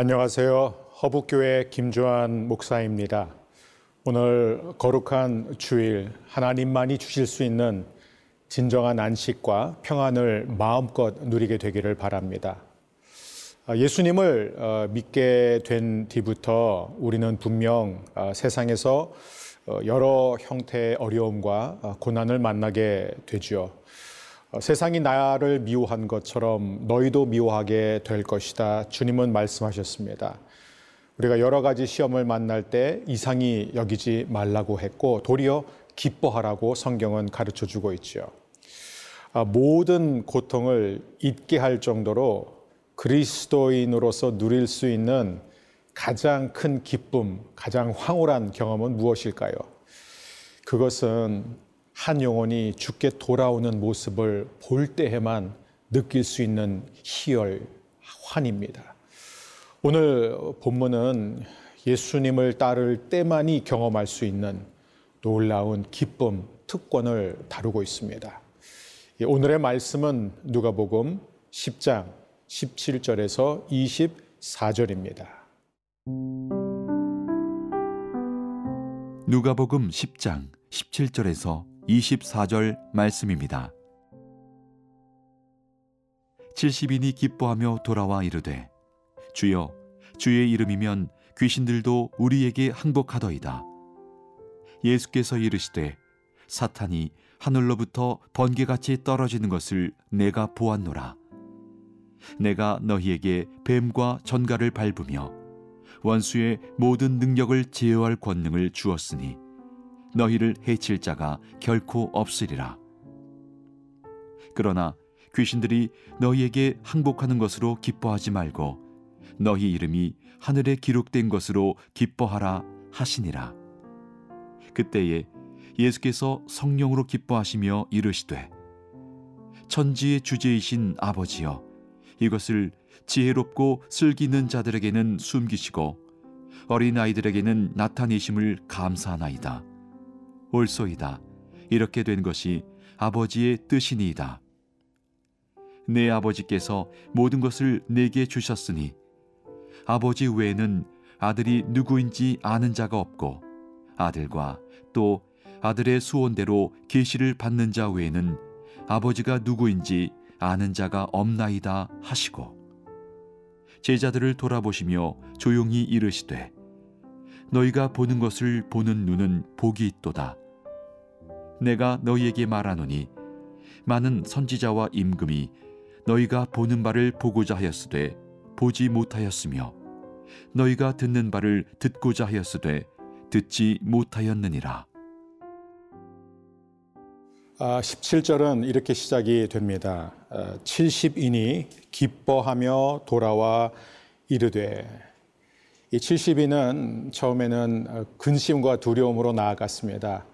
안녕하세요. 허북교회 김주환 목사입니다. 오늘 거룩한 주일 하나님만이 주실 수 있는 진정한 안식과 평안을 마음껏 누리게 되기를 바랍니다. 아, 예수님을 어, 믿게 된 뒤부터 우리는 분명 아, 세상에서 어, 여러 형태의 어려움과 아, 고난을 만나게 되지요. 어, 세상이 나를 미워한 것처럼 너희도 미워하게 될 것이다. 주님은 말씀하셨습니다. 우리가 여러 가지 시험을 만날 때 이상히 여기지 말라고 했고 도리어 기뻐하라고 성경은 가르쳐 주고 있죠. 아, 모든 고통을 잊게 할 정도로 그리스도인으로서 누릴 수 있는 가장 큰 기쁨, 가장 황홀한 경험은 무엇일까요? 그것은 한 영혼이 죽게 돌아오는 모습을 볼 때에만 느낄 수 있는 희열, 환입니다. 오늘 본문은 예수님을 따를 때만이 경험할 수 있는 놀라운 기쁨, 특권을 다루고 있습니다. 오늘의 말씀은 누가복음 10장 17절에서 24절입니다. 누가복음 10장 17절에서 24절 말씀입니다. 70인이 기뻐하며 돌아와 이르되 주여 주의 이름이면 귀신들도 우리에게 항복하더이다. 예수께서 이르시되 사탄이 하늘로부터 번개같이 떨어지는 것을 내가 보았노라. 내가 너희에게 뱀과 전갈을 밟으며 원수의 모든 능력을 제어할 권능을 주었으니 너희를 해칠 자가 결코 없으리라. 그러나 귀신들이 너희에게 항복하는 것으로 기뻐하지 말고 너희 이름이 하늘에 기록된 것으로 기뻐하라 하시니라. 그때에 예수께서 성령으로 기뻐하시며 이르시되 천지의 주제이신 아버지여 이것을 지혜롭고 슬기 있는 자들에게는 숨기시고 어린 아이들에게는 나타내심을 감사하나이다. 옳소이다. 이렇게 된 것이 아버지의 뜻이니이다. 내 아버지께서 모든 것을 내게 주셨으니 아버지 외에는 아들이 누구인지 아는 자가 없고 아들과 또 아들의 수원대로 계시를 받는 자 외에는 아버지가 누구인지 아는 자가 없나이다 하시고 제자들을 돌아보시며 조용히 이르시되 너희가 보는 것을 보는 눈은 복이 있도다. 내가 너희에게 말하노니 많은 선지자와 임금이 너희가 보는 바를 보고자 하였으되 보지 못하였으며 너희가 듣는 바를 듣고자 하였으되 듣지 못하였느니라. 17절은 아, 이렇게 시작이 됩니다. 70인이 아, 기뻐하며 돌아와 이르되 이 70인은 처음에는 근심과 두려움으로 나아갔습니다.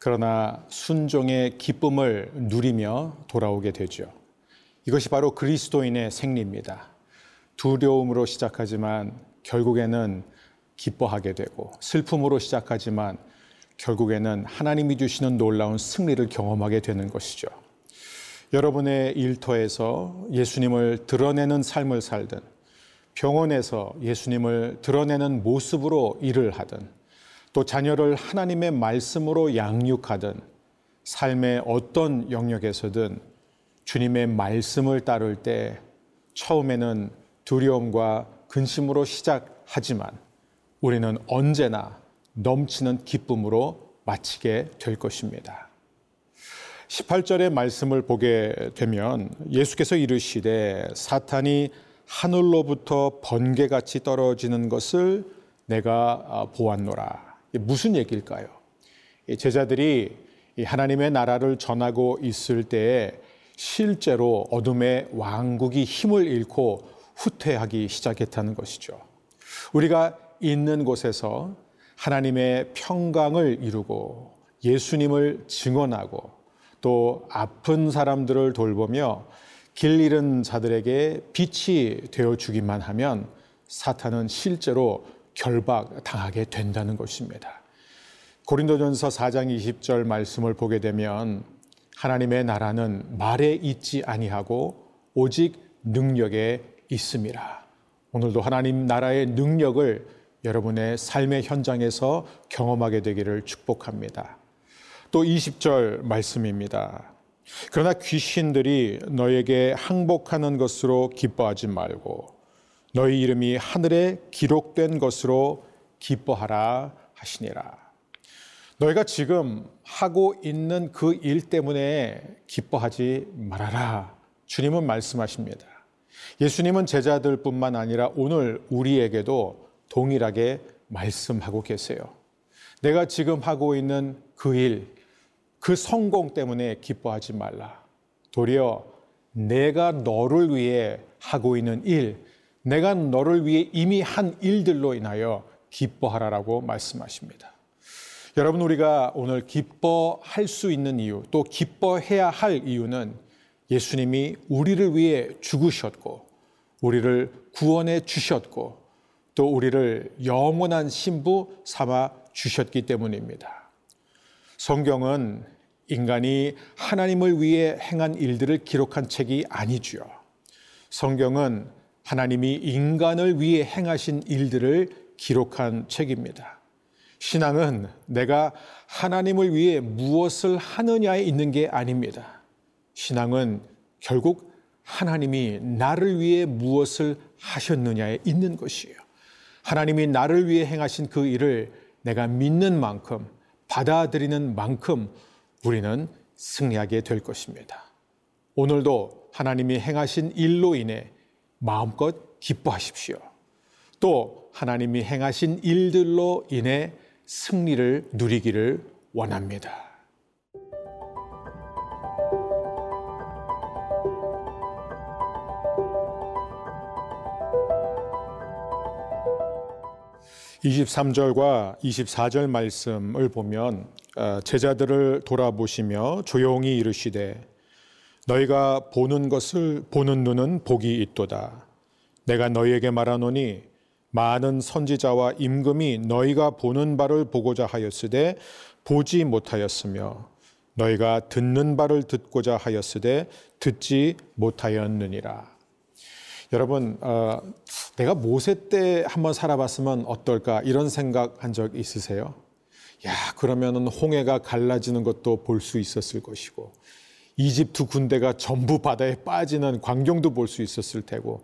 그러나 순종의 기쁨을 누리며 돌아오게 되죠. 이것이 바로 그리스도인의 생리입니다. 두려움으로 시작하지만 결국에는 기뻐하게 되고 슬픔으로 시작하지만 결국에는 하나님이 주시는 놀라운 승리를 경험하게 되는 것이죠. 여러분의 일터에서 예수님을 드러내는 삶을 살든 병원에서 예수님을 드러내는 모습으로 일을 하든 또 자녀를 하나님의 말씀으로 양육하든 삶의 어떤 영역에서든 주님의 말씀을 따를 때 처음에는 두려움과 근심으로 시작하지만 우리는 언제나 넘치는 기쁨으로 마치게 될 것입니다. 18절의 말씀을 보게 되면 예수께서 이르시되 사탄이 하늘로부터 번개같이 떨어지는 것을 내가 아, 보았노라. 무슨 얘기일까요? 제자들이 하나님의 나라를 전하고 있을 때에 실제로 어둠의 왕국이 힘을 잃고 후퇴하기 시작했다는 것이죠. 우리가 있는 곳에서 하나님의 평강을 이루고 예수님을 증언하고 또 아픈 사람들을 돌보며 길 잃은 자들에게 빛이 되어 주기만 하면 사탄은 실제로 결박당하게 된다는 것입니다. 고린도전서 4장 20절 말씀을 보게 되면 하나님의 나라는 말에 있지 아니하고 오직 능력에 있습니다. 오늘도 하나님 나라의 능력을 여러분의 삶의 현장에서 경험하게 되기를 축복합니다. 또 20절 말씀입니다. 그러나 귀신들이 너에게 항복하는 것으로 기뻐하지 말고 너희 이름이 하늘에 기록된 것으로 기뻐하라 하시니라. 너희가 지금 하고 있는 그 일 때문에 기뻐하지 말아라. 주님은 말씀하십니다. 예수님은 제자들뿐만 아니라 오늘 우리에게도 동일하게 말씀하고 계세요. 내가 지금 하고 있는 그 일, 그 성공 때문에 기뻐하지 말라. 도리어 내가 너를 위해 하고 있는 일, 내가 너를 위해 이미 한 일들로 인하여 기뻐하라라고 말씀하십니다. 여러분, 우리가 오늘 기뻐할 수 있는 이유, 또 기뻐해야 할 이유는 예수님이 우리를 위해 죽으셨고, 우리를 구원해 주셨고, 또 우리를 영원한 신부 삼아 주셨기 때문입니다. 성경은 인간이 하나님을 위해 행한 일들을 기록한 책이 아니지요. 성경은 하나님이 인간을 위해 행하신 일들을 기록한 책입니다. 신앙은 내가 하나님을 위해 무엇을 하느냐에 있는 게 아닙니다. 신앙은 결국 하나님이 나를 위해 무엇을 하셨느냐에 있는 것이에요. 하나님이 나를 위해 행하신 그 일을 내가 믿는 만큼, 받아들이는 만큼 우리는 승리하게 될 것입니다. 오늘도 하나님이 행하신 일로 인해 마음껏 기뻐하십시오. 또 하나님이 행하신 일들로 인해 승리를 누리기를 원합니다. (23절과) (24절) 말씀을 보면 어, 제자들을 돌아보시며 조용히 이르시되 너희가 보는 것을 보는 눈은 복이 있도다. 내가 너희에게 말하노니 많은 선지자와 임금이 너희가 보는 바를 보고자 하였으되 보지 못하였으며 너희가 듣는 바를 듣고자 하였으되 듣지 못하였느니라. 여러분, 어, 내가 모세 때 한번 살아봤으면 어떨까 이런 생각 한 적 있으세요? 야, 그러면은 홍해가 갈라지는 것도 볼 수 있었을 것이고, 이집트 군대가 전부 바다에 빠지는 광경도 볼 수 있었을 테고,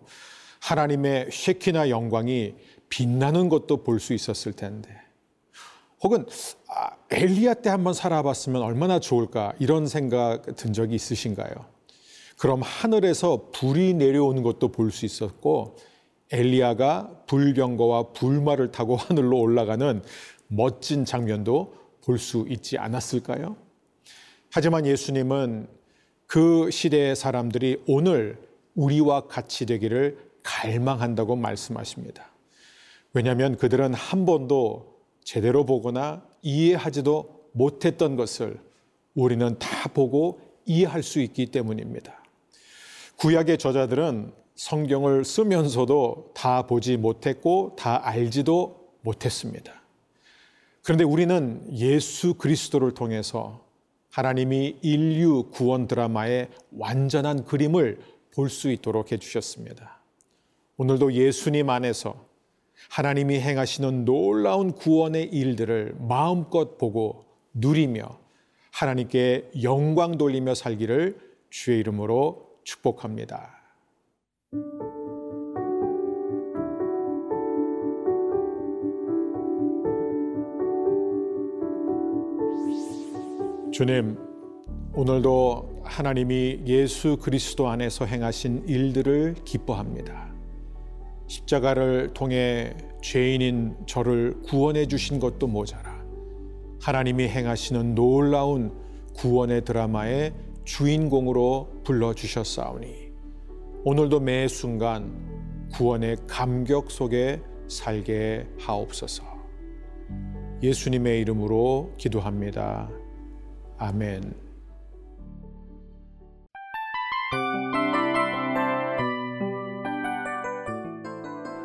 하나님의 쉐키나 영광이 빛나는 것도 볼 수 있었을 텐데, 혹은 아, 엘리야 때 한번 살아봤으면 얼마나 좋을까 이런 생각 든 적이 있으신가요? 그럼 하늘에서 불이 내려오는 것도 볼 수 있었고 엘리야가 불병거와 불말을 타고 하늘로 올라가는 멋진 장면도 볼 수 있지 않았을까요? 하지만 예수님은 그 시대의 사람들이 오늘 우리와 같이 되기를 갈망한다고 말씀하십니다. 왜냐하면 그들은 한 번도 제대로 보거나 이해하지도 못했던 것을 우리는 다 보고 이해할 수 있기 때문입니다. 구약의 저자들은 성경을 쓰면서도 다 보지 못했고 다 알지도 못했습니다. 그런데 우리는 예수 그리스도를 통해서 하나님이 인류 구원 드라마의 완전한 그림을 볼 수 있도록 해주셨습니다. 오늘도 예수님 안에서 하나님이 행하시는 놀라운 구원의 일들을 마음껏 보고 누리며 하나님께 영광 돌리며 살기를 주의 이름으로 축복합니다. 주님, 오늘도 하나님이 예수 그리스도 안에서 행하신 일들을 기뻐합니다. 십자가를 통해 죄인인 저를 구원해 주신 것도 모자라 하나님이 행하시는 놀라운 구원의 드라마의 주인공으로 불러주셨사오니 오늘도 매 순간 구원의 감격 속에 살게 하옵소서 예수님의 이름으로 기도합니다. 아멘.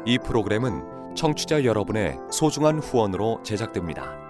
이 프로그램은 청취자 여러분의 소중한 후원으로 제작됩니다.